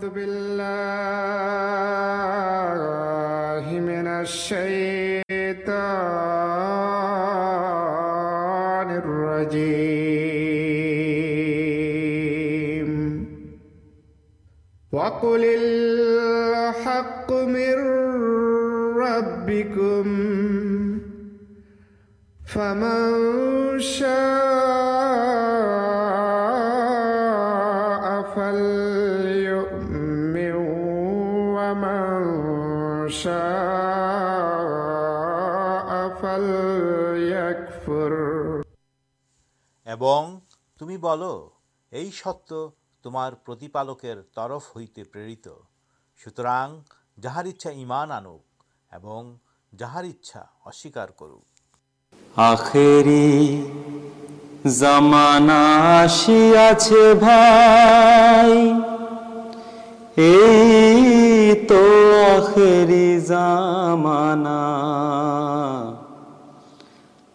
أعوذ بالله من الشيطان الرجيم. وقل الحق من ربكم فمن شاء ست تمارکر ترف ہوئی پرانا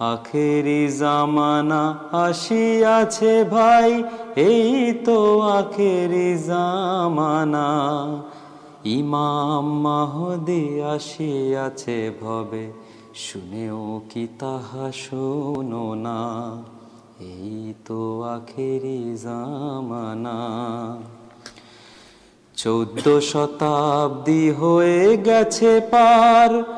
شاہ آخری زمانا چود شتابی ہو گیا پار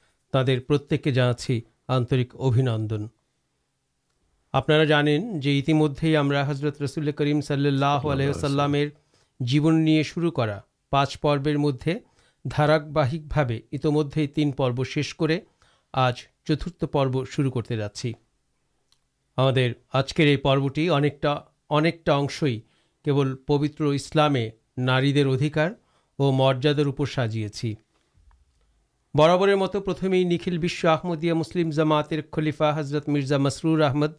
تر پرت کے جانا چھ آک ابیندن آپ حضرت رسول کریم صلی اللہ علیہسلام جیون شروع پانچ پرو مدد دارکے انت مدے ہی تین پرو شیش کر آج چترت پر شروع کرتے جاچی ہمیں آجکر یہ پروٹی اکٹھا اشن کے پوتر اسلامے نارکار اور مریادارپر سازی বরাবরের মতো প্রথমেই নিখিল বিশ্ব আহমদিয়া মুসলিম জামাতের খলিফা হজরত মির্জা মসরুর আহমদ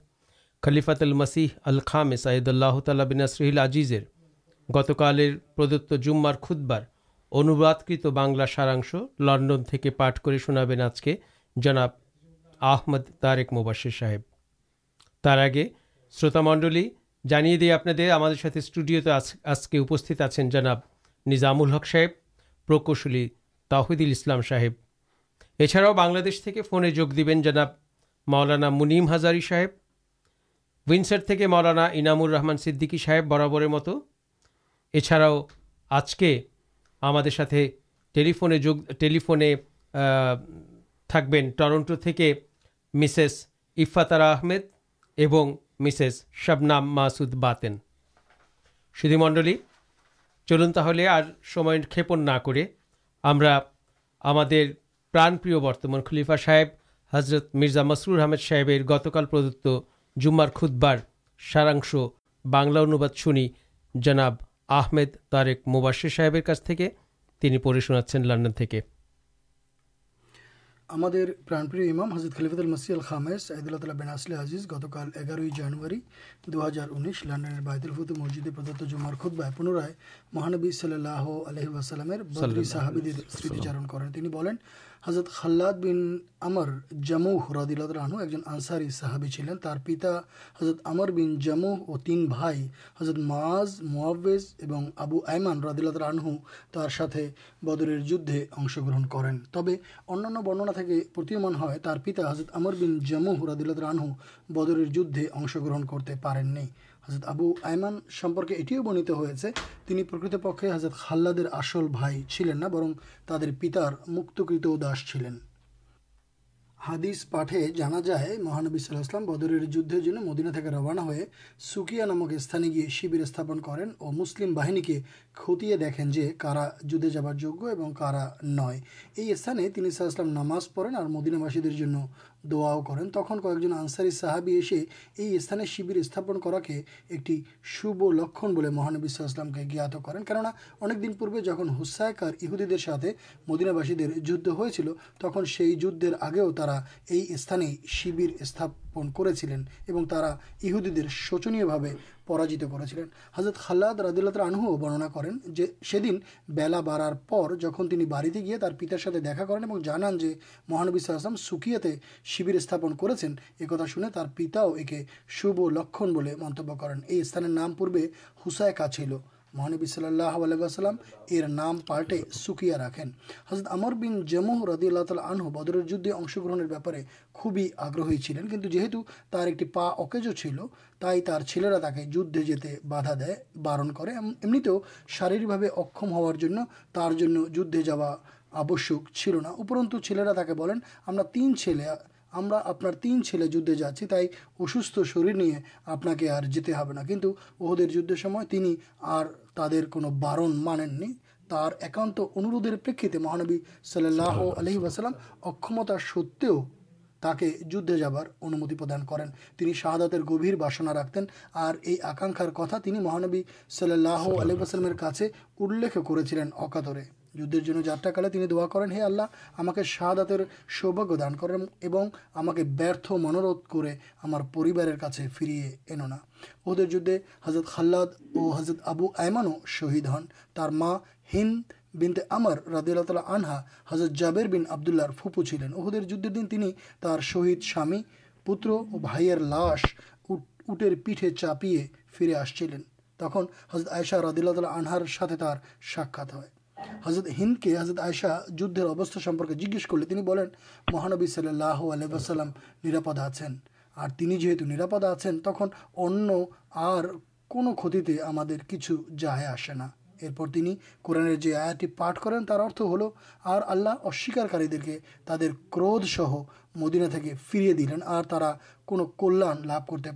খলিফাত আল মসিহ আল খামে সাইদুল্লাহ তাল্লা বিন আসরহিল আজিজের গতকালের প্রদত্ত জুম্মার খুদ্বার অনুবাদকৃত বাংলা সারাংশ লন্ডন থেকে পাঠ করে শোনাবেন আজকে জনাব আহমদ তারেক মুবাসির সাহেব তার আগে শ্রোতামণ্ডলী জানিয়ে দিই আপনাদের আমাদের সাথে স্টুডিওতে আজকে উপস্থিত আছেন জনাব নিজামুল হক সাহেব প্রকৌশলী تحیدام صاو یہ چھاڑاؤ بن کے فو دین جناب مولانا منیم ہزاری صاحب وئنسر تھی مؤلانا انامر رحمان سدیکی صاحب برابر مت اچھا آج کے ہمارے ساتھ ٹریفے ٹو تھے ٹرنٹو مسےس اففاتر آمد اور مسےس شبنام ماسد باتین سیزی منڈل چلن تھی آج کن نہ ہمپ برتمان خلیفا صاحب حضرت مرزا مصر احمد صاحب گتکالدت جومار کدبار سارا بنلا انوباد شنی جناب آمد طرق موباشر صاحب پڑھے شنا لنڈن کے خامد اللہ بیناسل گتک اگارے دو ہزار انیس لنڈن فتح مسجد مارکوت بھائی پنرائے مہانب اللہچار حضرت خلات بین امر جمہ ردلت رنہ ایک جن آنساری صحابی چلین پتہ حضرت امر بین جمہ اور تین بھائی، حضرت معاز موب آبو ایمان رادیلات رنہو ساتھے بدر جدے اشنگہن کرنا من پتا حضرت امر بین جمہ ردلت رنہو بدر جدھے اشن گرہن کرتے پہ بدر جدھر مدینہ روانہ ہوئے سوکیا نامک اس شیبر اسپن کر مسلم باہن کے کھتے دیکھیں جدے جا نئے استعمال ناماز پڑھیں اور مدینا بس دعا کریں تخن آنسار استانے شیبر استپن کر کے ایک شکن مہانسلام کے جاتا کریں کنے دن پورے جب ہسائیکر ساتھ مدینہ بس دے جدیل تک سے آگے ترا یہ استعان شیبر اس گیا پتار ساتھ دیکھا کریں جانا جو مہانبی سوکیتے شیبر استپن کرتا شہنے پتا شکن منت کریں یہ اسلو مہانبی صلی اللہ علیہ وسلم ایر نام پالے سکیا راقین حضرت امر بن جمہ ردی اللہ تعالی آنہ بدر جدے امرگرہ بارے میں خوبی آگرہ چلین کچھ جیت ایک اکیجو چل ترا جھا دارن ایمنیو شارک اکم ہار تر جا آکنا چلا بولیں آنا تین چلیہ ہم آپ تین چھلے جدے جاچی تھی اصوست شریر نہیں آپ کے جا کچھ اہدے جدر کون مانے تر ایکان اندھر پر مہانبی صلی اللہ علیہ وسلم اکمتا ستیں جدھے جا رہار انمتی پردان کردات گھبھی بسنا رکھتین اور یہ آکاخار کتا تین مہانبی صلی اللہ علیہ وسلم الے کو چلین اکاترے جدھر جاتے دعا کریں ہے اللہ ہمیں شادی سوباگ دان کر کے منورت کو ہمارے کادھے حضرت خالد اور حضرت آبو ایمانو شہید ہن تر ہند بین تے عمر رد اللہ تعالی آنہا حضرت جابیر بین آبد اللہ فپو چلین اہدے جدر دن تین شہید سامی پوتر اور بھائی لاش اٹیر پیٹھے چپیے فری آس چلیں تک حضرت ایشا ردیلا اللہ تعالی آنہار ساتھ ساکھ حضرت ہند کے حضرت آئشا جدر ابست جیج کر لی مہانبی صلی اللہ علیہ واسلام نرپد آپ جیت نرپ آپ تک انتی ہم قورنہ جو آیا پاٹ کریں تر ارتھ ہل اور آللہ اصرارکار تر کردین فری دلین اور ترا کو کلیا لب کرتے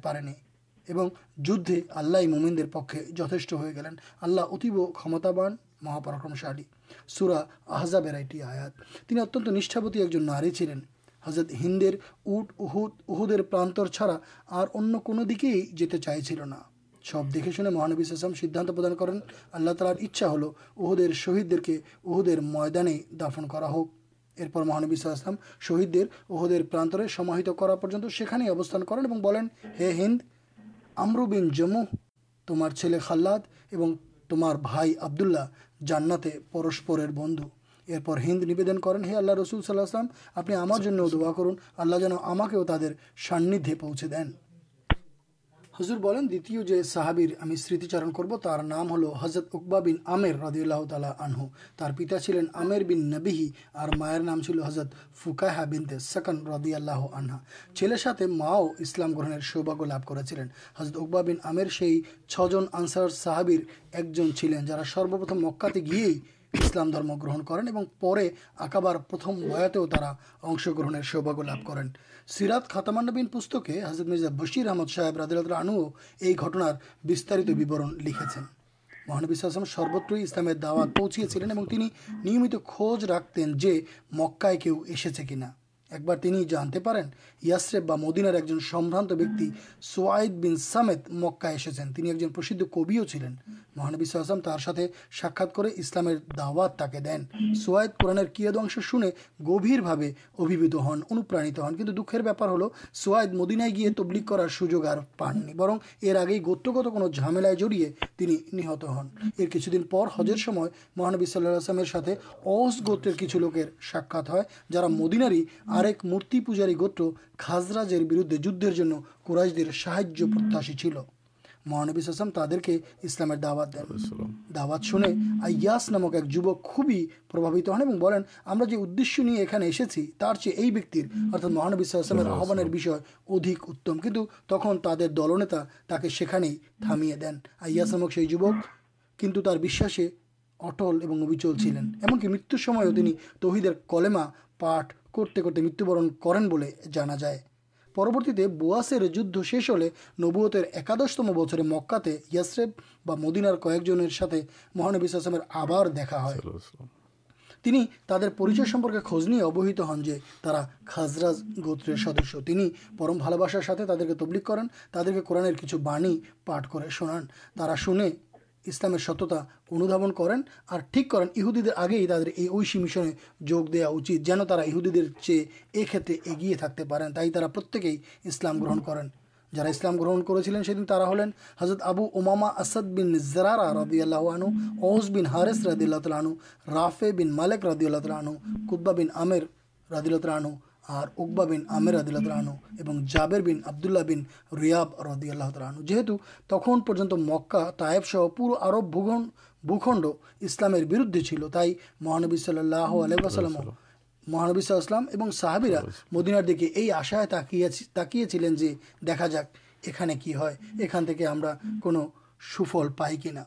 پیون جل ممین پکے جتلین آللہ اتبابان مہاپراکرمشالی سورا برائی نارت ہندے مہانبی میدان دفن کر پرانے ابستان کریں ہند ہمر جمو تم خالد تمائی جاننا پہسپر بندو ہند ندن کرے اللہ رسول صلیم آپ نے ہمارے دعا کرن اللہ جانا تر ساندھے پوچھ دین حضرن دتیہ جو صحابر ہمیں سمتی چار کروار نام ہل حضرت اقباب بین ردی اللہ تعالہ آنہ پتا چلینی اور مائر نام چل ہضرت فکاہا بین تکن ردی اللہ آنہا چلے ساتھ ماؤ اسلام گرہن سوباگ لبھ کر چلین حضرت اقباب بینر سے چھ انسر صحابر ایک جن چلین جارا سروپرتمکا گیے ہی سوبا لبھ کر خاتمان پسکے حضرت مرزا بشیر احمد صاحب ردرد رنو یہ گٹنارت وبرن لکھے مہانبشم سروت اسلامیہ داوات پچیے چلیں نمت خوج رکھتین مکائے ایسے کی نا ایک بار یسرے مدینار ایک جنران سوائے پرسد کبھی چلین مہانبشن کچھ دکھار ہلو سوائے مدینائ گیے تبلیک کرار سوجو پانے برن یہ آگے ہی گوتگت کو جامل جڑی تین نہت ہن یہ کچھ دن پر ہجر سمجھ میں مہانبی صلاح آسام کچھ لوکر ساکھ جا مدینار ہی اور ایک مورتی پوجاری گوتر خاصرجر بردے جن سا پر مہانبی پربھا ہمیں جو چیز یہ مہانبیسلام آحبان ادھک اتم کچھ تخم دلنے تک تھامے دین اص نامکارٹل ابچل چلین ایمکی متنی تہدر کلما پاٹ کرتے کرتے مرتوبرن کریں جانا جائے پرورتی بواسر جد شیش ہوبت ایکادشتم بچر مکا یسرے مدینار کوک جن کے ساتھ مہانویسم آبار دیکھا ترچی سمپرکے خج نہیں ابہیت ہن جو خاصراز گوتر سدس تین پرم بال بسار ساتھ تعداد تبلیغ کران تر قرآن کچھ بای پاٹ کر شناانے اسلام ستتا انوابن کرین اور ٹھیک کریں اہودیدگی اِسی مشن جگ دیا جانا چی ایک ایگیے پہ تر پرتلام گرہن کریں جاسلام گرہن کرا ہلین حضرت آبو اماما اسد بن زرارا ردی اللہ عنو اوس بن حارس ردی اللہ تعالی عن رافے بن مالک ردی اللہ تعالی عن قبین ردی اللہ ترانو آر اقبا بن آمرادی اللہ ترحانو جاب بین آبد اللہ بن ریاب اللہ ترہنو جیت تخت مکا تائب سہ پورا بھوکھنڈ اسلام بردے چل تھی مہانبی صلی اللہ علیہ وسلم مہانبی صاحلیسلام صحابرا مدینار دیکھے یہ آشائیں تاکی تاکی چلے جاک یہ کہ سوفل پائی کی نا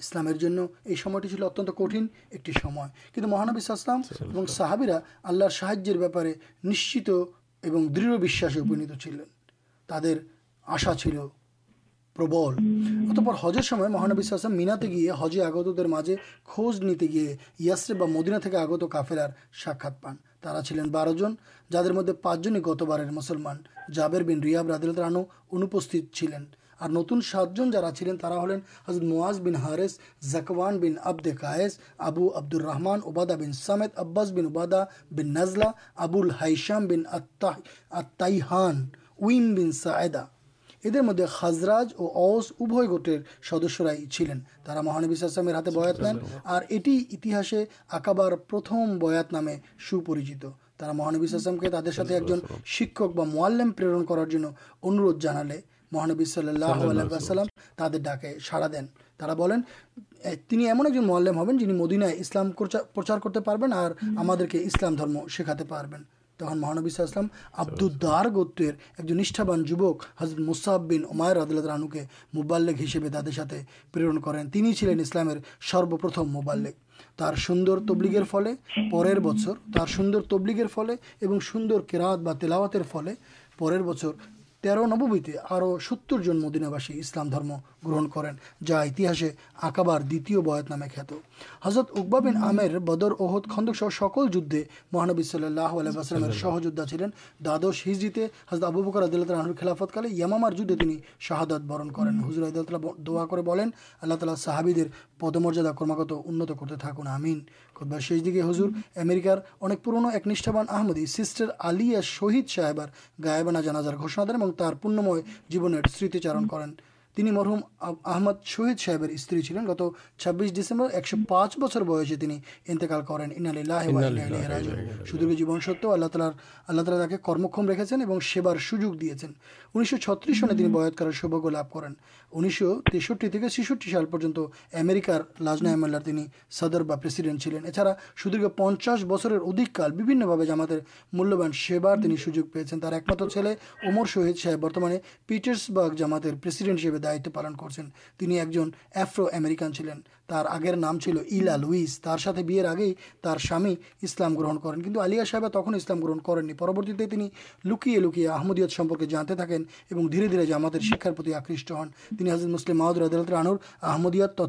اسلامٹی چل ات کٹھن ایک مہانبیسلام اور صحابرا آللہ ساحر بہتارے نشچ دشواس چلے تعداد آشا چل پربل اتپر ہجر سمجھ میں مہانبیسلام مینا گیا ہجے آگت کے مجھے کھوج نیتے گیا یسریب مدینہ آگت کافرار ساکا پان تا چلے بار جن جدید پانچ جن ہی گت بار مسلمان جابیر بین ریئب ردلان انوپست چلین اور نتن سات جن جارا چلین حضرت مواز بن ہارس زکوان بن آبدے کاس آبو آبد رحمان اوبادا بن سمت عباس بن اوبادا بن نزلہ آبل ہائیشام بین اہ اتحان ائین بین سایدا یہ مدد خزرج اور اص اب گٹر سدسرائی چلین مہانبی السلام ہاتھ بن اور یہ اٹی انسے آکابر پرتھم بات نامے سوپریچی تا مہانبی السلام کے ترقی ایک جن شکل پرن کرارے مہانبی صلی اللہ تعداد ڈاکے سارا دینا بولیں ایمن ایک جن مل ہوں جن مدینہ اسلام کرتے پھر اسلام شام مہانبیار گتویر ایک جو نیشابان جبک حضرت مستحبین اما رد رانو کے مبالک ہسبے ترن کریں تین چلین اسلام سروپرتم مالک سوندر تبلگیر فل پر سوندر تبلگر فلے اور سوندر کرا تلاواتر فل پور بچر تیرو نیے مدین حضرت اقبابین خد سکل جدے مہانبی صلی اللہ اللہ السلام سہجودہ چلین دادش حت ابو بکردال خلافت کالی یمامت برن کریں حضرت دہا کرال پد مردا قرما کرتے تھے است گھر ایک انتقال کرتے اللہ تالارم رکھے سوجو دیا چترس سنے بھیا سوبھگو لبھ کر انیس سو تیسٹری سال پر لازن ملارڈینٹ چلین اچھا سدیر پچاس بچر ادھک جامات ملیہبان سے سوجو پیچھے تر ایکم یلے امر شہید صاحب برتمانے پیٹرسبارگ جامات پرسیڈینٹ ہر دائ پالفروکان چلین تر آگے نام چلو الا لوئی ساتھ بھی سامی اسلام گرہن کریں کچھ تک اسلام گرہن کریں پرورتی لکیے لوکیت جانتے تھیں دھیرے دھیرے ہم آکش ہن حد مسلمت رنور آمدیت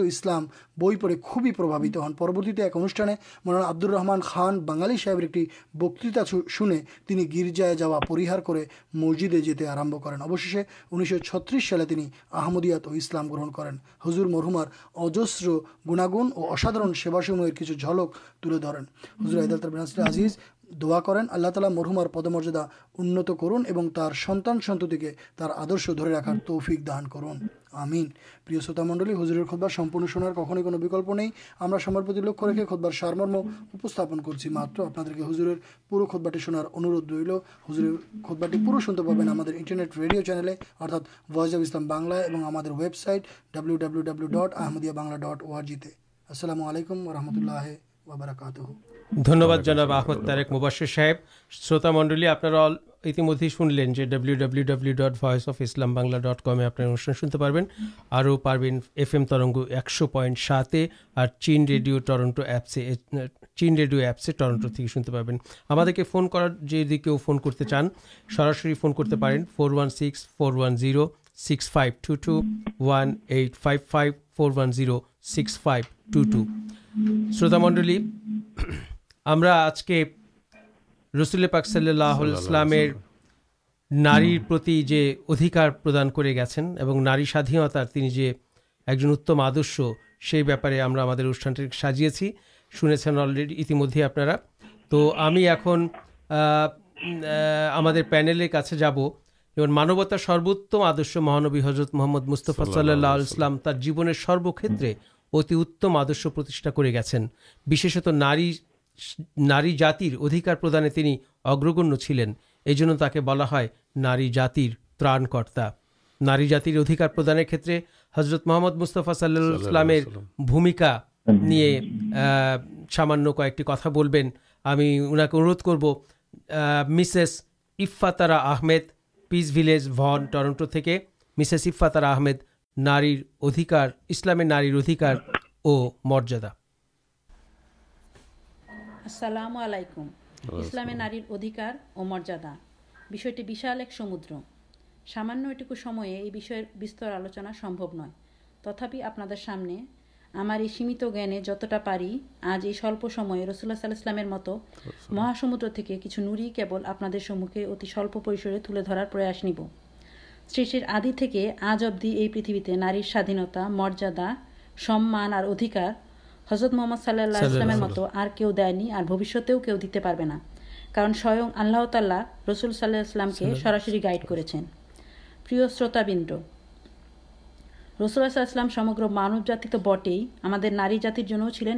اسلام بئی پڑے خوبی پربھوت ہن پروتی ایک انوشان من آبد رحمان خان بنگالی صاحب ایک بکتا شنے گرجائے جا پریہ کر مسجد جاتے آرہ کروشے انیس سو چھت سالے آمدیت گرہن کریں ہضر مرمار گنادارن سے دعا کرال مرحمار پد مردا کرن اور سنان سنت کے تر آدر رکھار توفک دان کر سارمر آپ خودباٹار چینل وائس اب اسلام بنلا اور جسلام علیکم و رحمۃ اللہ وبرکاتی اتمدے شن لینے جو ڈبلو ڈبلو ڈبلو ڈٹ وس اف اسلام بنگلہ ڈٹ کم آپ پہنو پڑے ایف ایم ترگ ایکشو پائنٹ ساتے اور CHIN radio Toronto apps CHIN radio ایپسے Toronto شنتے پین کرو فون کرتے چان سراسری فون کرتے four one six four one six five two two one five five four six five two two Shruti Mondal ہم آج کے رسلسلام نارے ادھیکاردان کر گھنٹے اور ناری ساینتاردرش سی بارے میں انوشانٹی سازی شنے الرڈی میمارا تو ہمیں اُن پینلر کا جب جو مانوتار سروتم آدر مہانبی حضرت محمد مستفا صلی اللہ جیونے سروکرے اتنی آدر کر گیا ناری نار جاتر ادھکار پردانے اگرگلین یہ بلا نار جاتر ترا کرتا ناری جاتر ادھیکارے حضرت محمد مستفا سلسلام سامان کو ایکٹی کتا بولیں ہمیں ان کو اندھ کر بہ مسےس اففاترا آمد پس بھیجن ٹرنٹو مسےس اففاترا آمد نارکار اسلامیہ نارکار اور مریادا السلام علیکم اسلامی نارکار اور مریادا بھی سمدر سامان یہ آلوچنا سمبو نتاب سامنے ہمارے سیمت جانے جتنا پڑی آج یہ سلپ سمئے رسول اسلام مت مہا سمدر کے کچھ نوری کے سمکے اتنی پسرے تلے درار سر آدی آج ابھی یہ پریتھے ناریر سا دھینتا مریادا سمان اور ادھیکار حضرت محمد صلی اللہ مت اور سا سراسر گائیڈ کروتابند رسولام بٹے نارے چلے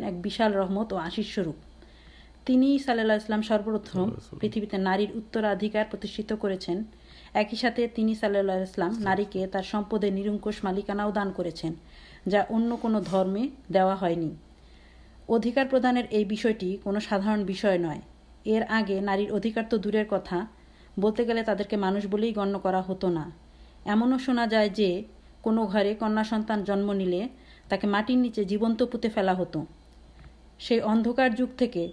رحمت اور آشیش روپ تین سالہ اللہ سروپرتم پیتے نار اترادھیکارتیشت کرتے ساللہ اللہ ناری کے تر سمپے نرکش مالکاناؤ دان کرمے دا ہے ادھیکاردان یہ کو سادارن ار آگے نارکار تو دور کتا بولتے گے ترکی مانس بولے گنیہ ہتنا ایمنو شنا جائے جنیا سنان جنم نکر نیچے جیبنت پوتے فلا ہت سے ادھکار جگہ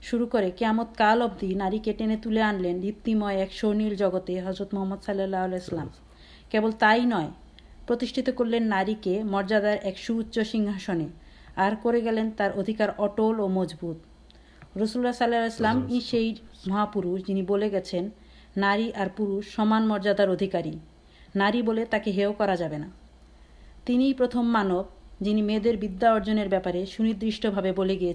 شروع قیمت کال ابدی نار کے ٹینے تلے آن لین لم ایک سونیل جگتے حضرت محمد صلی اللہ علیہ السلام کے نئے کرلین ناری کے مریادار ایک سو اچھا سننے اور کر گلین تر ادھیکار اٹل اور مضبوط رسول صلیم اِس مہاپر جن گاری اور پورش سمان مریادار ادھیکارے جا پرتھم مانو جن میرے بدیا ارجن باپے سنردھا بولے گیا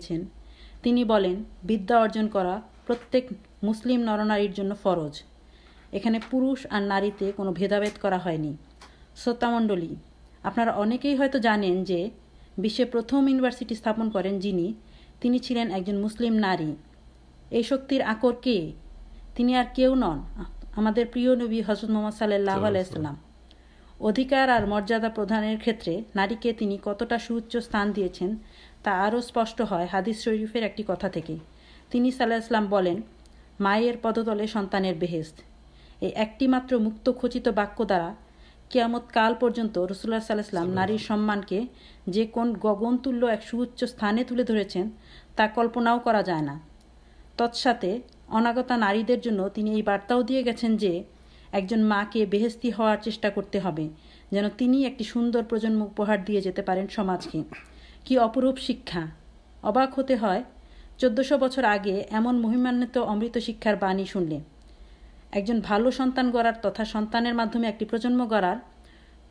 ارجن کرا پر مسلم نر نار فرج یہ پش نار بیدا بھید کروتامڈل آپ اِنت جانے جو بس پرتمارسٹی سپن کرسل نار یہ شکر آکر کہن ہمبی حضرت محمد صلی اللہ علیہ ادھیکار اور مریادا پردان کتنے ناری کے تین کتنا سوچ سانچ سپش ہے ہادیز شریفر ایک کتا کے تین صلاحام بولیں مائر پدتلے سنانے بہت یہ ایکٹی مطرخت باکیہ درا قیامتکال رسول صلیم نار سمان کے جوکن گگنتل ایک سوچ سر کلپنا تسے اناگتا ناریز بارتاؤ دے گی جو ایک جن ماں کے بہستی ہار چیٹا کرتے جن ایک سوندر پرجنمہارے جاتے پینج کے کیپروپ شکشا اباک ہوتے ہیں چود بچر آگے ایمن مہیمانت امرت شکار باعی شنل ایک جن بال سنان گڑار ترا سنانے ایک پرجنم گڑار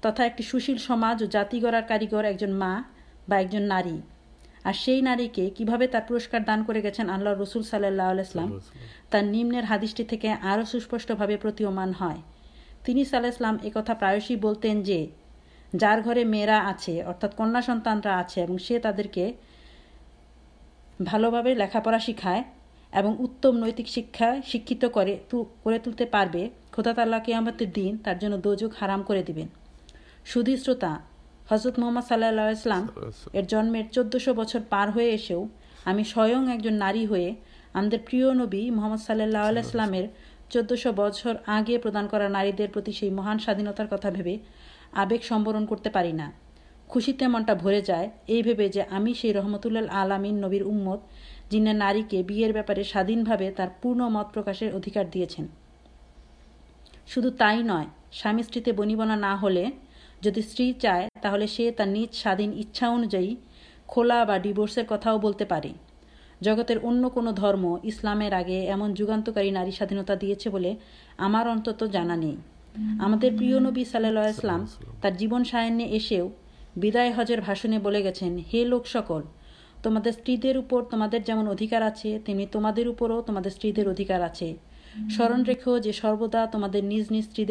ترا ایک سوشیل سمجھ جاتی گڑار کاریگر ایک جن ماں جن نار ناری کے کیب پورسکار دان کر گیا آللہ رسول صلی اللہ علیہ السلام ترمیر ہادشٹی سوپشمان ہے سالام ایک تھا پر جار گھر میرا آپ ارتھ کنیا سنتانا آپ سے بھال بھوکھا شیخائے نیتک شکا شکریہ تلتے پر ہمارے دو جگ ہرام سوتا حضرت محمد صلیم چودہ شروع پار ہوسم سن ناری ہم سال الاسلام چود آگے پردان کر نار مہان سا دھینتارے آگ سمرن کرتے ہیں خوشی تیمنٹے جائے یہ بھی رحمۃ اللہ آلام نبیر امدد جن نے نارے بےپارے ساین مت پرکاشر آگے ایم جی نار ساینتا دیا ہمارت جانا ہملہ جیون سائن ایسے ہجر گیس لوک سکل تمہارے سیپر تمہارے جو تمام سی ادھیکارے سر سی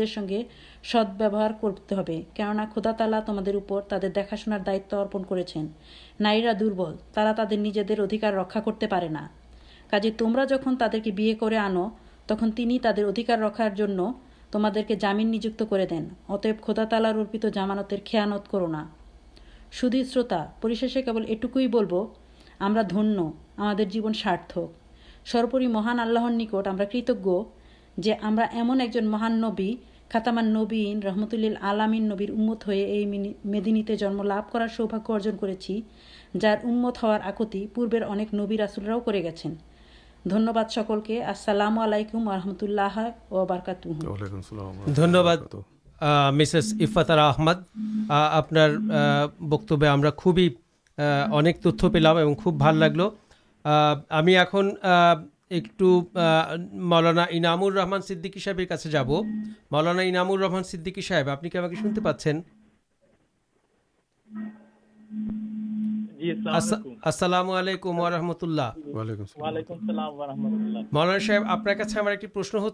سنگے سد وار کرتے دیکھا شناار کر دبل ترا ترجیح ادھکار رکھا کرتے پا کچھ تمہارا جہاں تک تک تم ادھکار رکھار کے جامن نجی اتب خود ارپت جامانت خیااند کرونا سدی سوتا پریشے کےٹوکیب ہمارت سروپوری مہان اللہ نکٹ ہمیں کتج جوان نبی ختمان نبی رحمۃ اللہ علامین نبیر انتظام ہو مدینی جنم لبھ کر سوباگ ارجن کر آکتی پورک نبی رسولاؤ کر گھنباد سکل کے السلام علیکم و رحمۃ اللہ وارکات مسفر آمد آپ بکبی ہم خوب بال لگل ہمیں ایک مولانا انام سیکیب جا مولانا انامان سدی ساحب آپ کے سنتے پاس السلام علیکم و رحمۃ اللہ مولانا صاحب آپ سے ہمارے پرشن ہو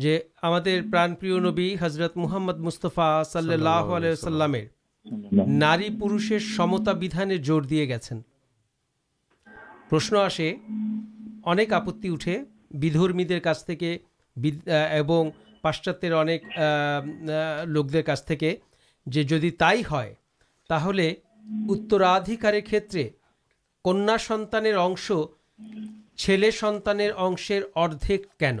جو ہمضرت محمد مستفا صلی اللہ علیہ ناری پھرتادان گشن آسے آپتی اٹھے بھیدرمی کا پاشچات لوگ دیر تھی جدید تھی ہے اترادھکار کھیت کنیا سنانے کن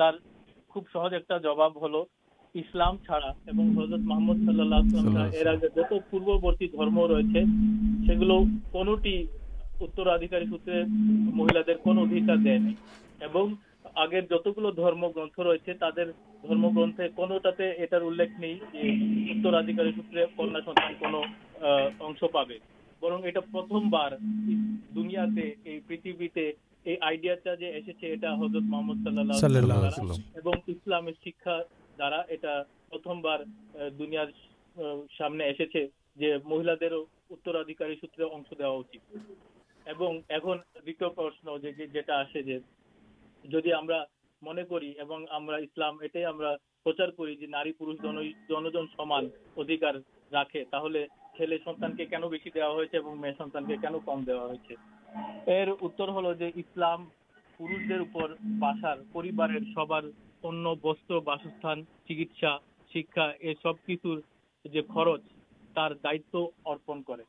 جت گلو گرن رو گرخ نہیں اترآدھکارک سوتر کنیا کو دنیا کے پہلے رکھے منتھان کے کن کم ہو پہاردرش پر دائت ارپن کر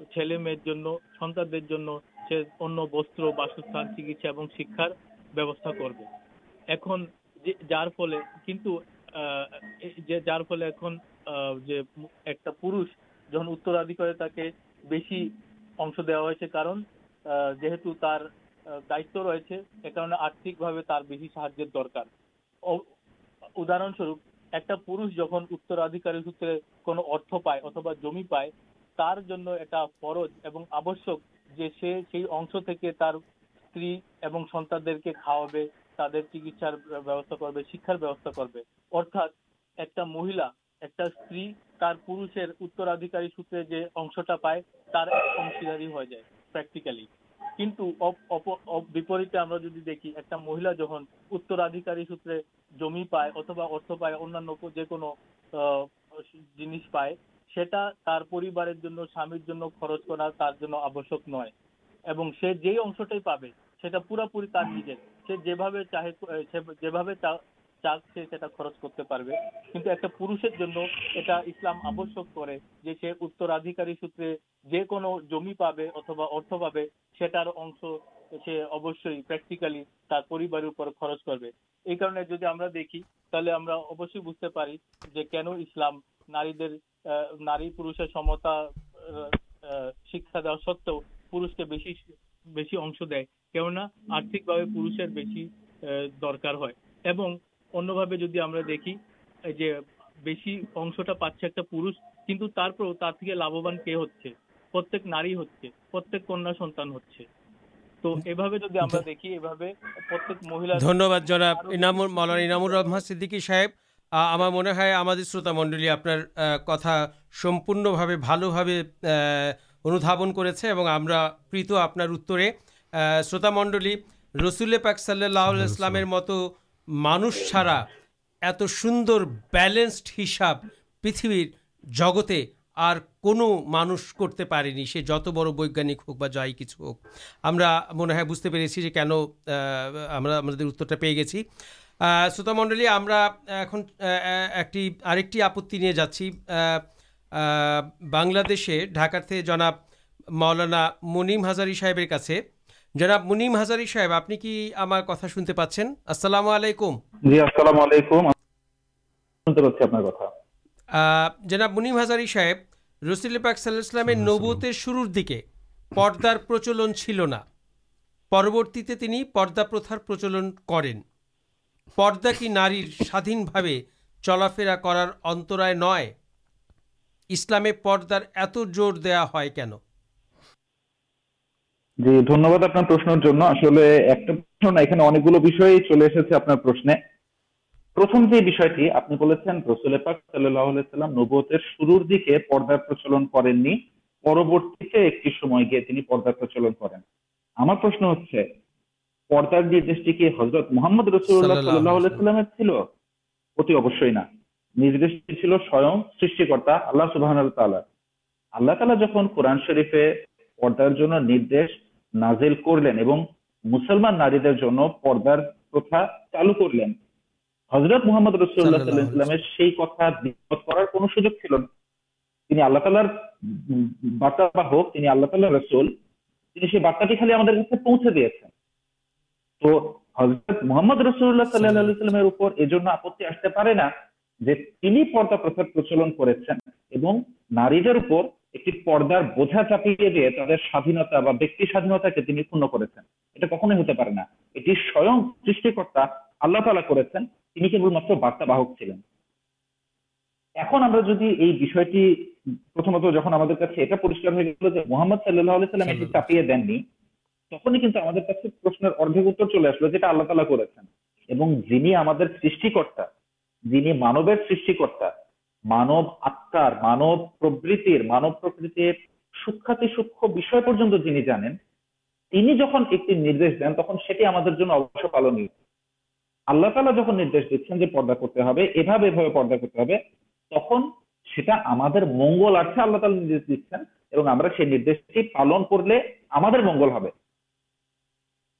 درکار سہای درکار ادارے پورا جہاں سر ارتھ پائے اتوا جمی پائے پائے دیکھی ایک مہیلا جہاں اترادھکار سوت پائے اتوا ارتھ پائے ان دار سوتر جیون پہ اتوا ارتھ پا سارے پریکٹکار خرچ کر دیکھی تھی بجتے پڑھے کن اسلام ناری نارے پھر پھر لبوان کچھ پرتک مہیلا ہمار منہ ہے ہماری شروط منڈل آپ کتا سمپرن اندھا کروتامڈل رسول پاک صلی اللہ علیہ السلام مت مانس چارا ات سوندر بالینسڈ ہساب پریتھو جگتے اور کانوش کرتے پڑے سے جت بڑانک ہوک بھائی کچھ ہوک ہم بجتے پہ کن ہمر پہ گیچی سوتمنڈل آپتنی جاچی بنیاد ہزار کی جناب منیم ہزار رسل پاک صربت شروع دیکھ پارچل چلنا پروتی پدا پرتارچلن کر نو شرکا پرچلن کر ایک پوردا پرچلن کر پزرت محمد رسول اللہ سب اللہ تعالی جنفے پہنچ ناز پار چالو کر لینت محمد رسول اللہ کر سوجکال بارلہ تعال رسول پوچھتے ہیں تو حضرت محمد رسول اللہ آپ نار پارن کخا یہ سا آر کے بول مارت چلین ایسا جیت ہو گیا محمد صلی اللہ ایک چپی دین تک ہی اردیک دینا پالن اللہ تعالی جہاں دیکھیں پہ تو ہملہ تعالی دی پالن کر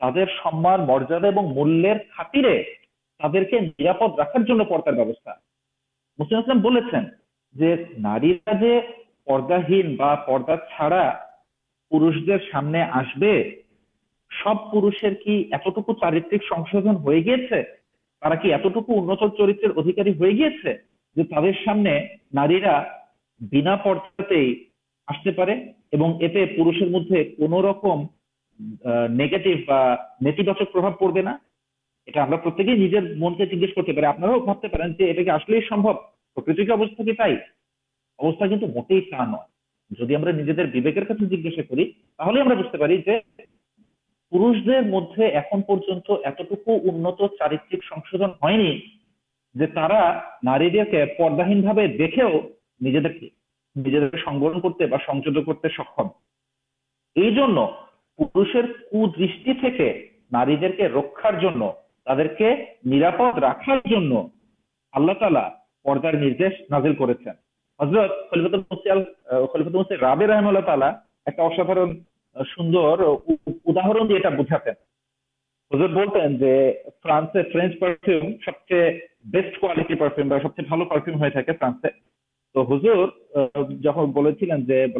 مر مول خدار کی چرتر ادھیکارے آستے پھر مدد کن رکم پہ مدد چارتونی تا نار پین دیکھے سمرن کرتے کرتے سکم پھر اللہ تالا پازل کرداہ بھجاتے ہیں سب چیز پرفیوم فرانسے تو حضرے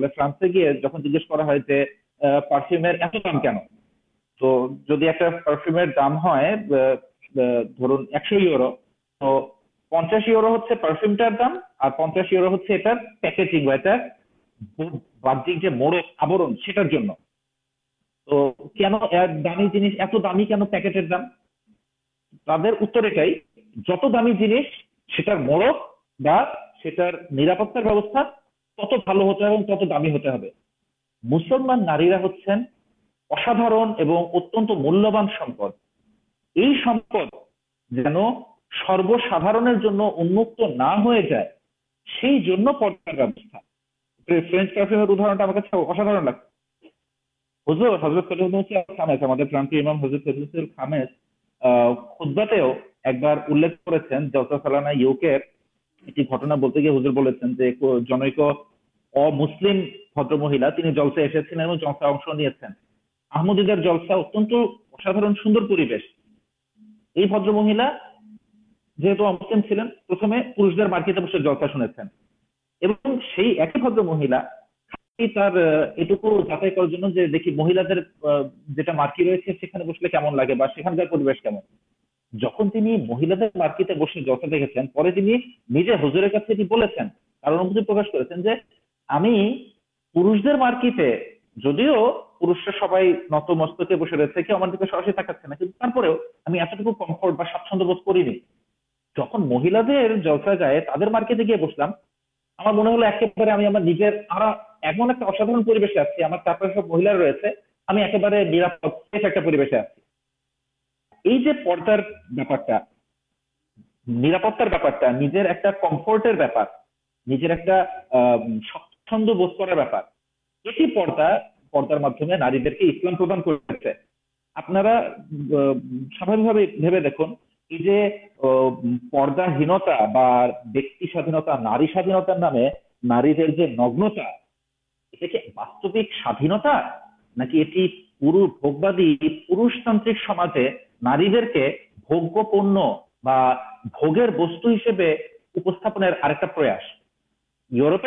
فرانسے گی جہاں جیجا پرفیوم تو دام ہے پچاس آبرن تو دامی جنس پیکٹر دام تر جت دام جنس مڑارپتار মুসলমান নারীরা হচ্ছেন অসাধারণ এবং অত্যন্ত মূল্যবান সম্পদ এই সম্পদ যেন সর্বসাধারণের জন্য উন্মুক্ত না হয়ে যায় সেই জন্য পর্দার ব্যবস্থা ফ্রেঞ্চ পারফিউমের উদাহরণটা আমার কাছে অসাধারণ লাগছে হুজুর হজরত খামেস আমাদের প্রান্তীয় ইমাম হজরত ফজলুল খামেস খুদ্বাতেও একবার উল্লেখ করেছেন জলসা সালানা ইউকের একটি ঘটনা বলতে গিয়ে হুজুর বলেছেন যে জনৈক مہیار بس لگے جن مہیل مارکیٹ بس جلتا پر پہ مارکیٹے پہ مستی آپ مہیلا رہے بارے شیش ایک آپ پارپارٹ پہ نی دیکھ بس پر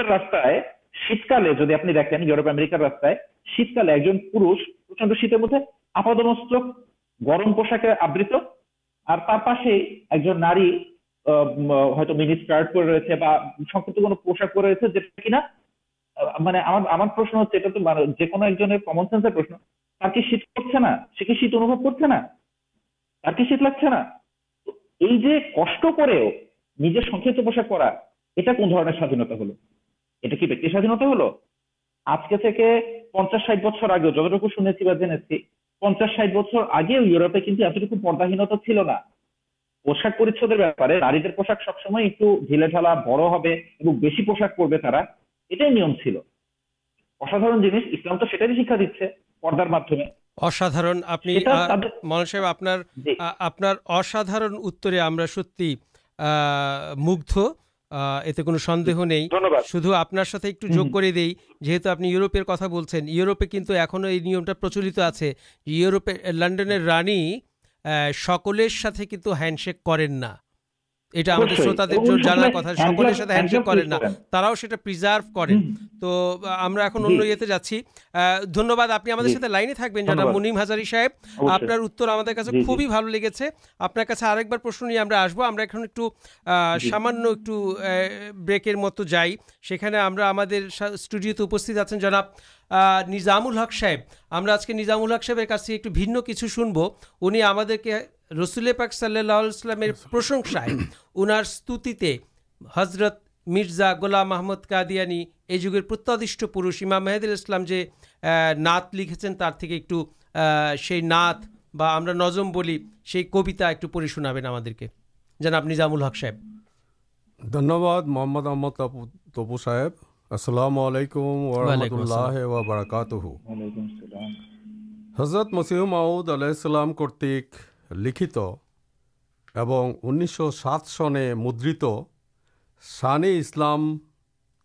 راستہ شیتکالی آپ نے پورا مجھے گرم پوشاک کرتے شیت لگتے کش پہ نجی سکیپ پوشاک پڑا کن سایو نیم چلدار تو شکایت پہ منصوبہ اتنے سندے نہیں شدھ آپ ایک جگ کر دے جی یو روپیر کتنا بولیں یوروپے کچھ ایمٹا پرچلت آئے یو روپے لنڈن رانی سکلر ساتھ ہینڈ شیک کر لائن منیم ہزاریب آپ کے خوبی بالکل آپ ایک سامان ایک بریک مت جائیے آپ نظام الحق صاحب ہم آج کے نظام الحق صحیح ایکن کچھ سنب انداکلسلام حضرت مرزا گلام محمد قادیانى یہ جگہ پرتادش پورش امام محدود یہ نات لکھے ہیں تر کے ایک نت نظم بل کبا ایک پڑے شنابینحق صاحب دھنیہ محمد السلام علیکم ورحمۃ اللہ وبرکاتہ۔ حضرت مسیح ماؤد علیہ السلام کرتک لکھت اور لکھنسو سات سنے مدرت شان اسلام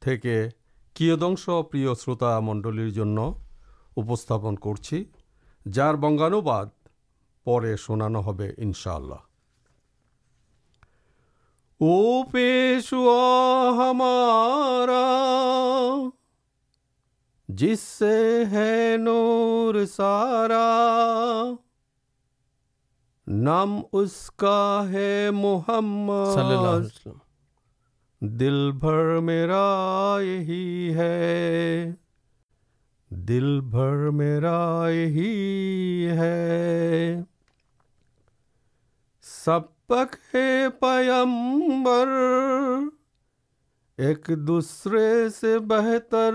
کے قی پر شروط منڈل کرچی جار بنگانواد پڑے شنانا انشاء اللہ ہمارا جس سے ہے نور سارا نام اس کا ہے محمد۔ صلی اللہ علیہ وسلم۔ دل بھر میرا یہی ہے۔ دل بھر میرا یہی ہے۔ سب پک ہے پیمبر ایک دوسرے سے بہتر۔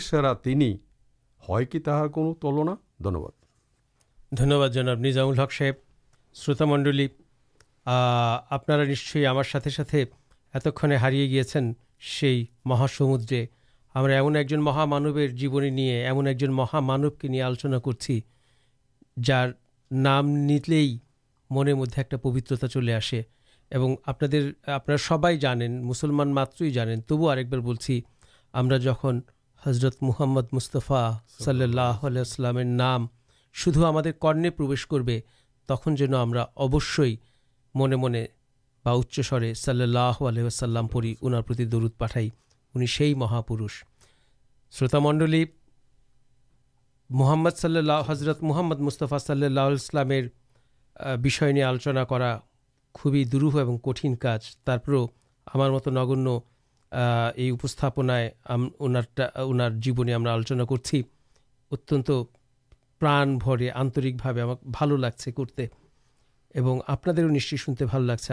سرا تین کی ترنا دھنیہ جناب نظام الحق صحیح شروط منڈل آپ چیزیں ساتھ اتنے ہارے گیا مہا سمدے ہمیں ایم ایک جن مہامان جیونی نہیں ایمن ایک جن مہا مان کے لیے آلوچنا کر نام نیتے من مد پوترتا چلے آسے اور آپ سب مسلمان ماتر تبو اور بولیں ہمارا جہاں حضرت محمد مستفا صلی اللہ علیہ نام شدھ ہم من منچ سر سلیہسلام پڑھی اُنار پٹھائی انہر شروت منڈل محمد صلی اللہ حضرت محمد مستفا صلی اللہ علیہ السلام آلوچنا کر خوبی دروہ اور کٹن کچھ تر ہمارت نگن یہ سپن اُنار جیونے آلوچنا کرا بڑے آنرکے بال لگے کرتے آپ نیشٹر سنتے بھلو لگس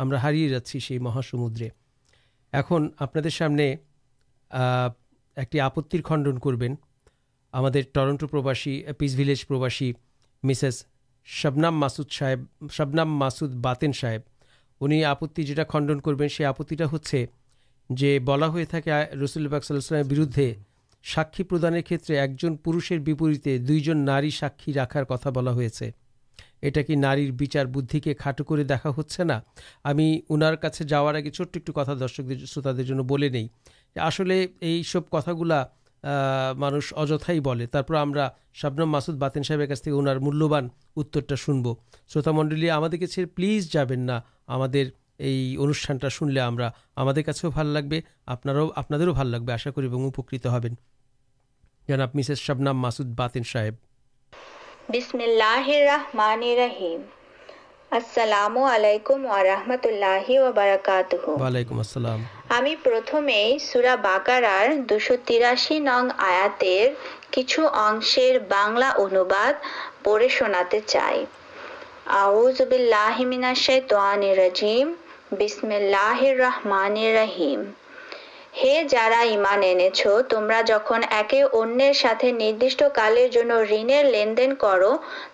ہارے جاچی سے مہاسمدر ایم آپ سامنے ایک آپتر خنڈن کرواس پس بھیج پر مسےس شبنام ماسد صاحب شبنم ماسد باتین صاحب انہیں آپتی جا خنڈن کر آپت جی بلا تھا رسول بک صلیمیر بردے ساکی پردان کھیت ایک پشریے دو جن نار ساکی رکھار کتنا بلا کی نارچار بدھ کے کھاٹوکے دیکھا ہچا ہمیں اُن سے جا رہا آگے چھٹ ایک کتا درشک شروت دن آسل یہ سب کتاگلا مانس اجھائی بولپ ہم ماسد باتین صاحب اُنار ملیہ شنب شروت منڈلیا ہم پلیز جاین نہ دوس تراشی نگ آیا کچھ پڑے شنا لیندین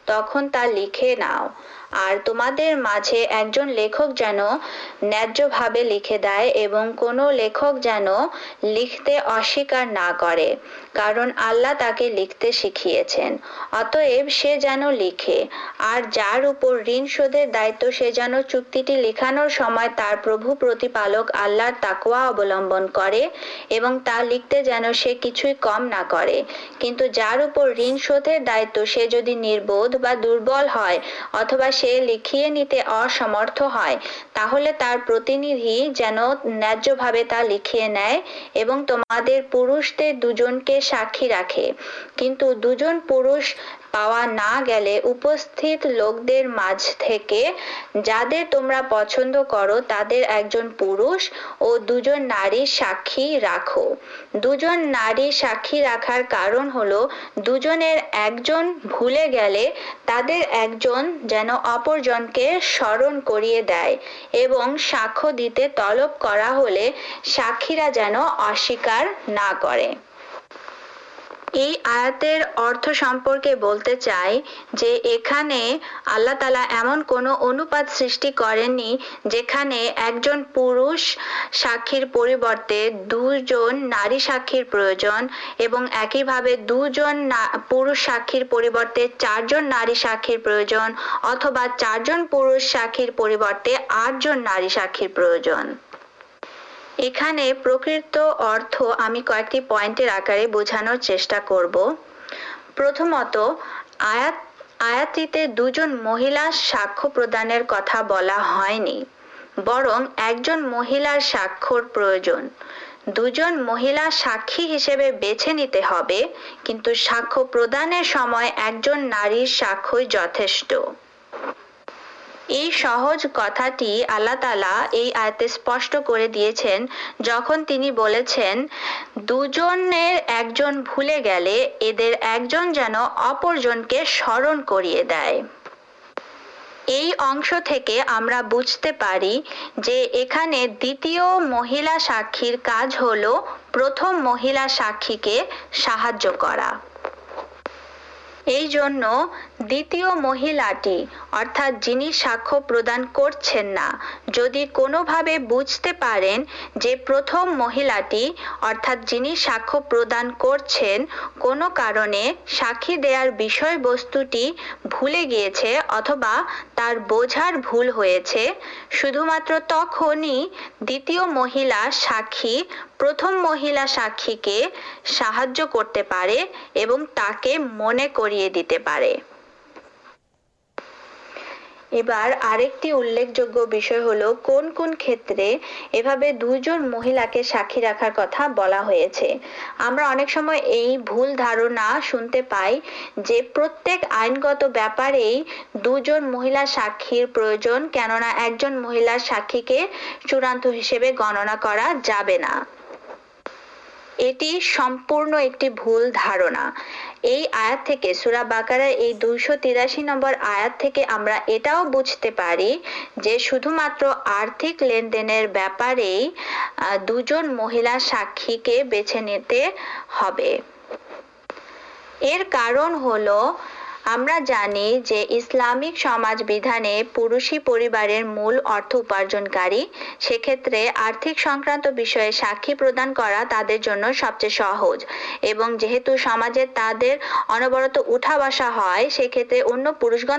تخلی ناؤ تم لےک جائے کون لے جان لکھتے اصیار نہ لکھتے شکیے دائت سے دربلت ہے لکھے نئے تمہارے پھر دو سی ر پہ دو کر دیتے تلب کرا ساک اصرار نہ دو جن نار ساک پر ہی دو پاک چار نار ساک چار پاک جن نار ساک ساتھ پر مہیلا ساک پر مہیلا ساکی ہوں بےچے کچھ ساکان ایک جن نار ساک جتنا یہ اش بجتے پڑھے دہلا ساک ہلو پرتم مہلا ساکے سہای کرا یہ مہیلا جنی ساکان کرنی ساکان کرتبا تر بوجھار شدھ ماتر تک مہیلا ساکی پرتم مہیلا ساکی کے ساتھ کرتے اور تھی من کر سکھی رکھا پر مہیلا ساکر پر مہیلا ساکے چوڑانت ہوں گننا کرا جا یہ سمپرن ایک بھول دارا آت یہ بوجھتے پڑھے شدھ ماتر آرک لیندین بار دو مہیلا ساکے بےچے نو ہل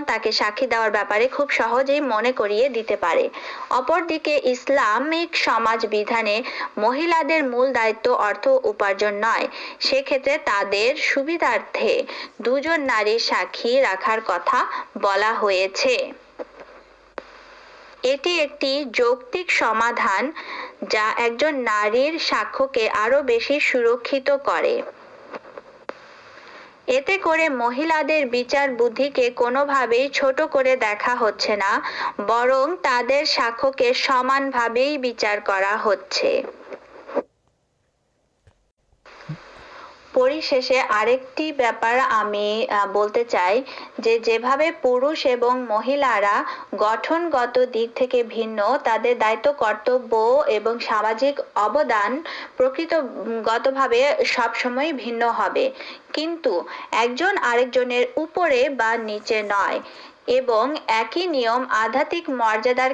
پاکی ساخی دہجی من کر دیکھ کے اسلامک مہیل مول دائت ارتھ اپارجن نئے سی کھیت تر سویدھار دو سرکت کردی کے کھا چھٹ کر دیکھا برن تر ساکے سمان بھاچار دب سامدانک گت سب کچھ ایک جن اور نیچے نئے مردار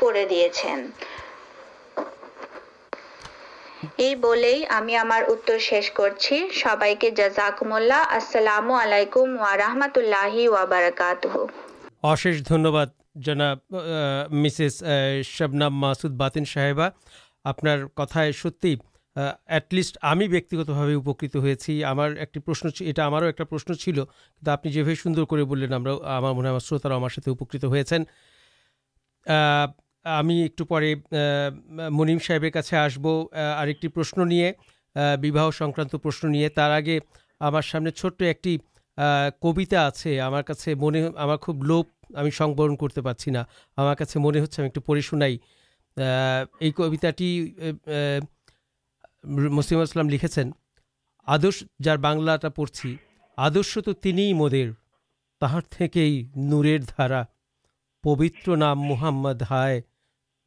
کر دیا ہمارے شیش کر جزاک ملامکم و رحمت اللہ وبرکات جنا مس شد باتین صاحب آپ کتائے ست لسٹ ہمیں بیک ہوش یہ پرشن چلتا آپ نے جیسے سوندر کو بولیں من شروت ہمارے اپکت ہوٹل پہ منیم صاحب آسبر پرشن نہیں باہ سنکرانت پرشن نہیں تر آگے ہمارے چھوٹ ایک کبا آج من ہمارا خوب لوپ ہمیںن کرتے پا ہمارے من ہونے پڑھ شنائی یہ کباٹی مسلم اسلام لکھے آدر جار بنلا پڑھ آدھی مدر تہرے نور دارا پوتر نام محمد ہائے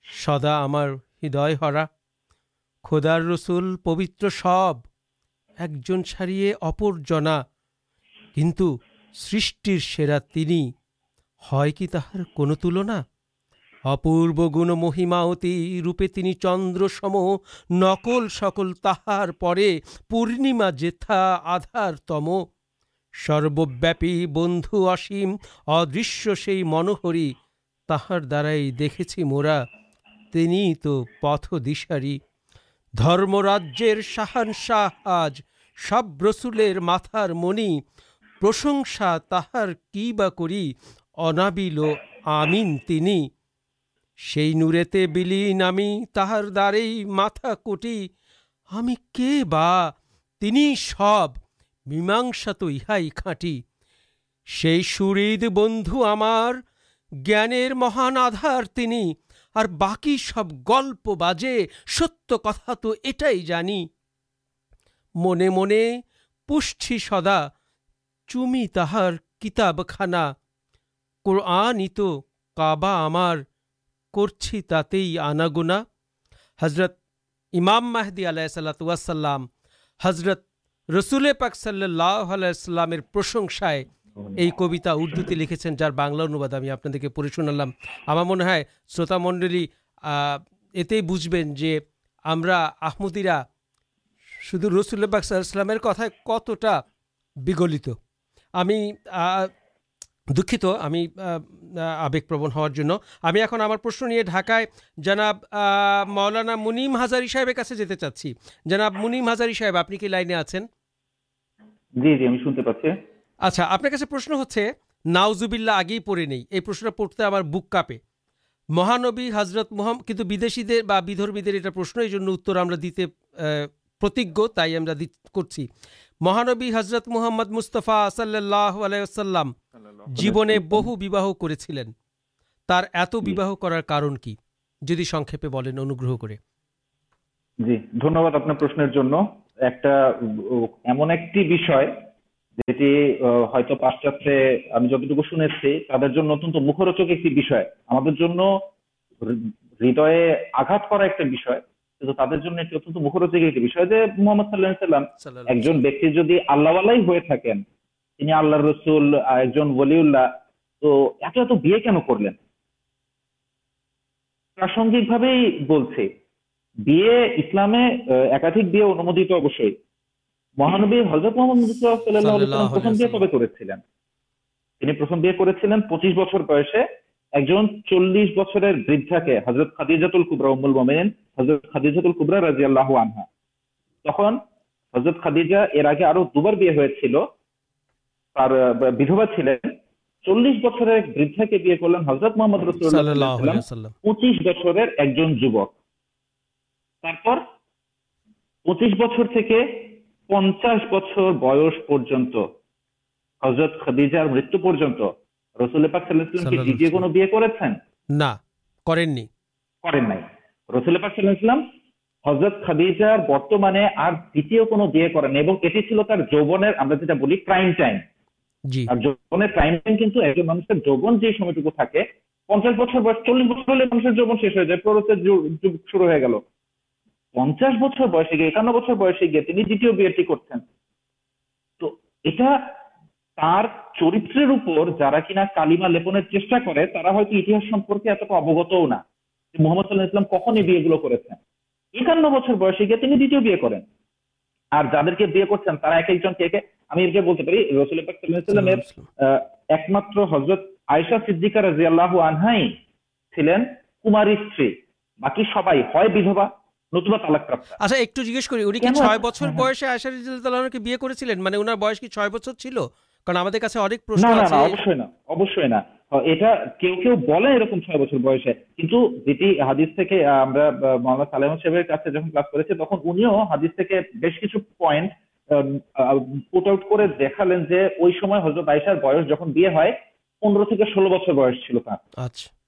سدا ہمارے ہرا کھودار رسول پوتر سب ایک جن سارے اپرجنا کنٹ سرشر سرا تین دیکھے مرا ٹین تو پت دشاری شاہان شاہجر متار منی پرسنسا کی بڑی انابلینلینار درا کوٹی۔ ہم سب میماسا تو مہان آدھار باقی سب گلپ بازے ستیہ کتا تو یہ من من پی سدا چمی تہار کتاب خانا نیت کبا ہمارے آناگنا حضرت امام محدود حضرت رسول پاک صلی اللہ علیہ السلام پرشنسے یہ کبا اردو تی لکھے جگلہ انواد ہمیں آپ پڑھے شنا منہ شروط منڈل ات بوجھ آمدیرا شدھ رسول پاک صحلام کتائے کتنا بھی گلت ہمیں پڑتے بک کاپے مہانبی حضرت محمود تھی جی اپنا جتنے مخروچک ہاتھ مہانب حضرت پچیس بچوں چلس بچرت خدیجہ حضرت محمد رسول پچیس بچر ایک جن جت بچر کے پچاس بچر برتن حضرت خدیجار مرت پہ پچاس بچ چلے شروع ہو گیا پچاس بچے گیا ایکانٹی کر چرتر چیز ایکشا کمار محمد پہ پندرہ ثولہ بچر بولتا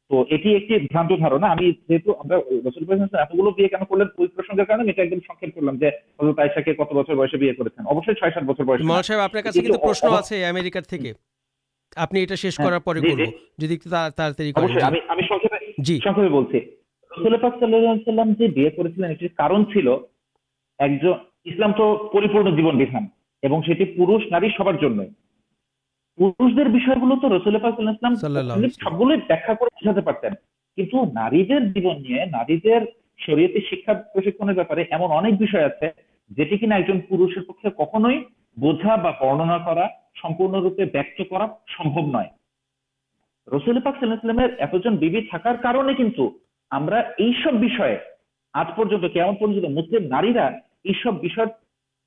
جیلام توپر پورش نار سب رسلام بیارے سب آج پٹ پہ مطلب نارا یہ سب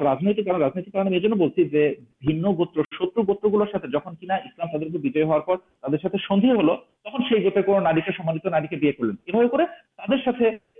راجنگ یہ شتر گوتر گلے جن کی ہوں پر ترقی سندھی ہلو تک گوپے ناری کے بھی کر لینا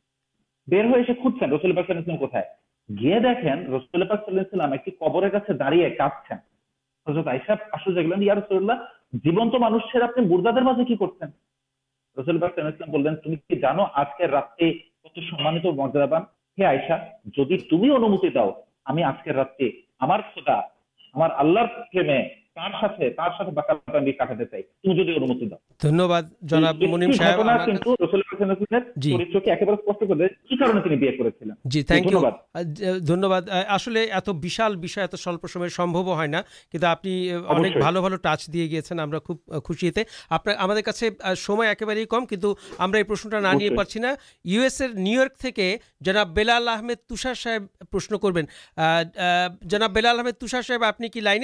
رسلام جی مانشی مرداد کرتے ہیں رسول اللہ تم کی جانو آج کے راتی سمانت مزید تمہیں اناؤ ہمیں آج کے راتا ہمارے اللہ خوشی نہلال آمد تب پرشن کربین بلال تب آپ کی لائن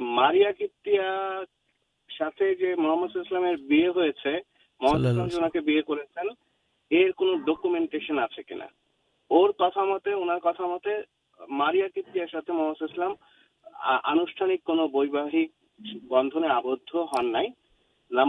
ماریہ محمد آنوشان بند نے آبھ ہنتھ د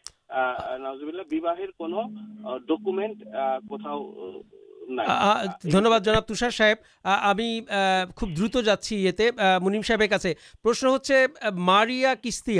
ہم خوب درت جاچی منیم صاحب ماریا کستی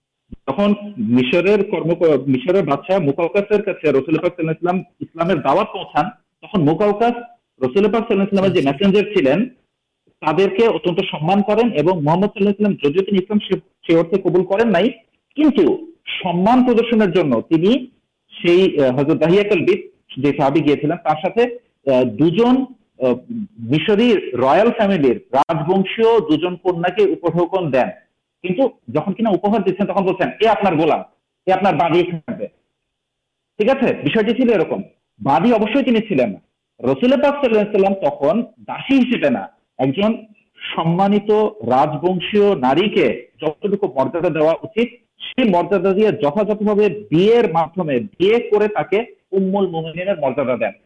مکاؤلام رسلامد اللہ قبول کردنتہ الد جابی طلین دو مشر راج بنشی دون دین رسم تک داشن نہ راج بنشی ناری کے جتنے مرد سے مردادا دیا جبا کر شنا نسلام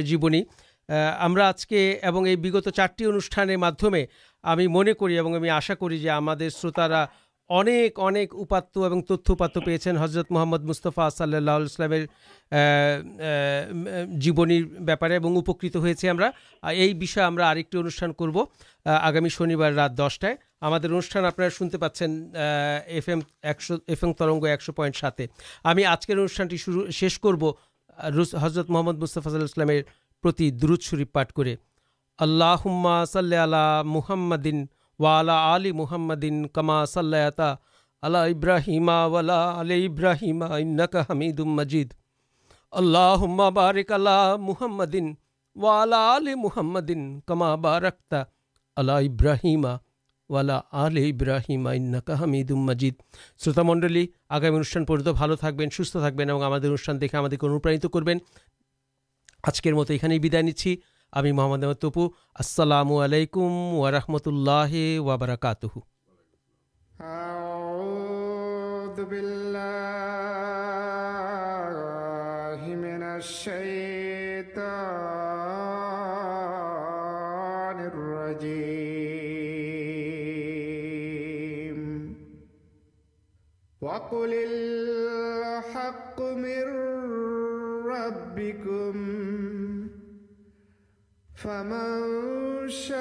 جیونیگت چارٹی انداز انک انات پیے حضرت محمد مستفا صلی اللہ علیہ جیبن بارے میں یہ بھی انب آگامی شنی رات دسٹائر انوشان آپ سنتے پاچن ایف ایم ایک ترگ ایکشو پائنٹ ساتے ہمیں آجکر انوشانٹی شروع شیش کرو رو حضرت محمد مستفاض اللہ درد شروپ پاٹ کر اللہ حما صلی محمد وعلی علی محمد کما صلیٰۃ علی ابراہیمہ ولا علی ابراہیمہ انک حمید مجید۔ اللہ بارک اللہ محمد ولا علی محمد کما بارکت علی ابراہیمہ ওয়ালা আলে ইব্রাহিম আইন্নাকা হামিদুম মাজিদ শ্রোতামণ্ডলী আগামী অনুষ্ঠান পর্যন্ত ভালো থাকবেন، সুস্থ থাকবেন এবং আমাদের অনুষ্ঠান দেখে আমাদেরকে অনুপ্রাণিত করবেন। আজকের মতো এখানেই বিদায় নিচ্ছি। আমি মোহাম্মদ আহমদ তপু আসসালামু আলাইকুম ওয়ারহমতুল্লাহ ওয়াবারাকাতুহু أعوذ بالله من الشيطان الرجيم وقل فمن شاء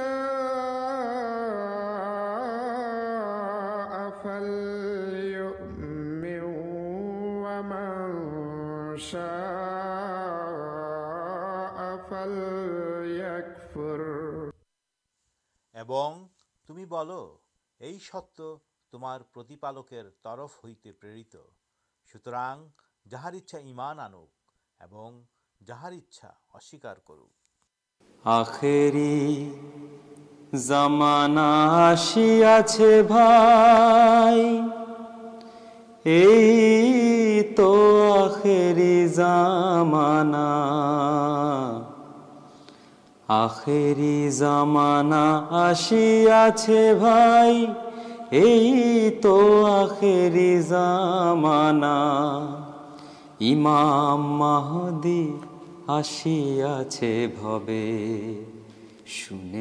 فليؤمن ومن شاء فليكفر এবং তুমি বলো এই সত্য তোমার প্রতিপালকের তরফ হইতে প্রেরিত সুতরাং যাহার ইচ্ছা ঈমান আনুক এবং যাহার ইচ্ছা অস্বীকার করুক آخری زمانہ آشیا بھائی ای تو آخری زمانہ آخری زمانہ آسیا بھائی ای تو آخری زمانہ امام مہدی حسیاح سن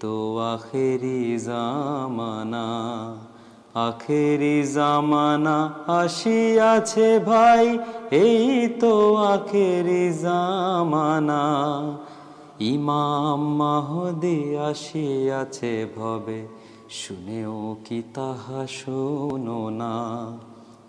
تو آخر جامانا ہسیا بھائی یہ تو آخر جام ایمامدی آسیا کتنا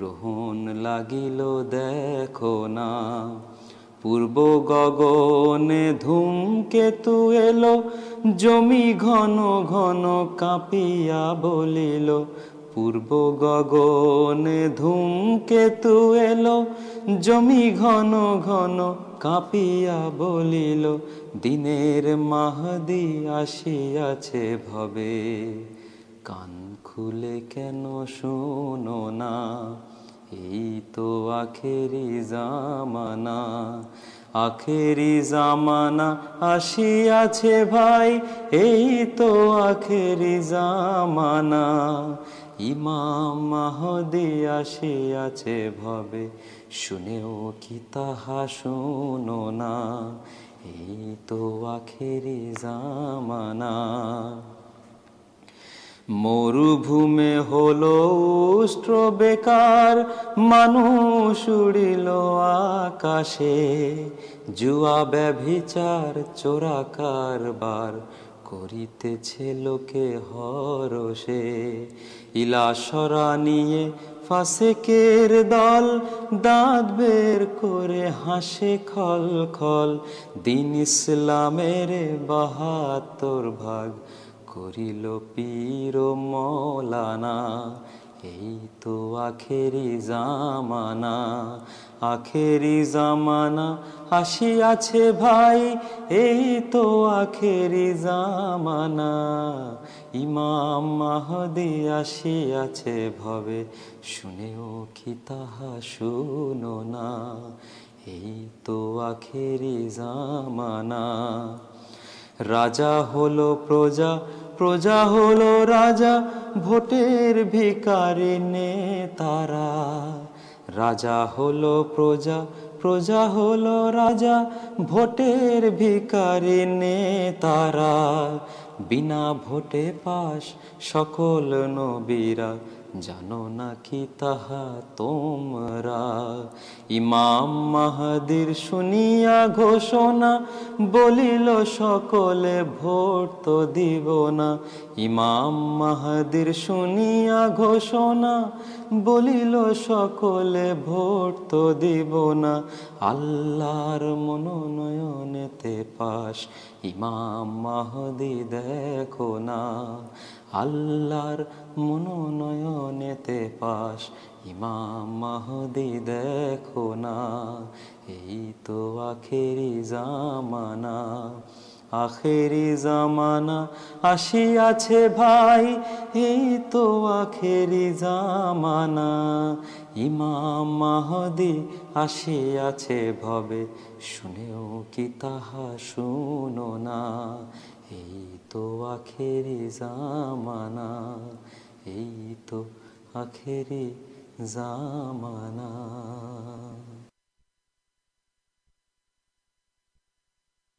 گرہن لگل دیکھنا پورن کے تل گنپ پور گگنے دوم کےت ال جمی گن گن کاپیا بول دن محدیہ سے تو آخری مخیر مشیا جامانا ایماماہ تو آخر جامانا مرومی ہر سلسے کے دل دات بیر کرم لا تو آخرا حسیہ تو شیتا شا تو آخر مجا ہل پرجا پرجر نیتارا رجا ہل پرجا پرجا ہل راجا بٹر بھیکارے تارا بنا بوٹے پاس سکول نو جان تمرا سنیا گوشنا سنیا گوشنا بول سکل منون پاس ایمام مہدی دیکھنا منون توانا ایمام آسیاں تو آخری جا مانا ای تو آخری جا مانا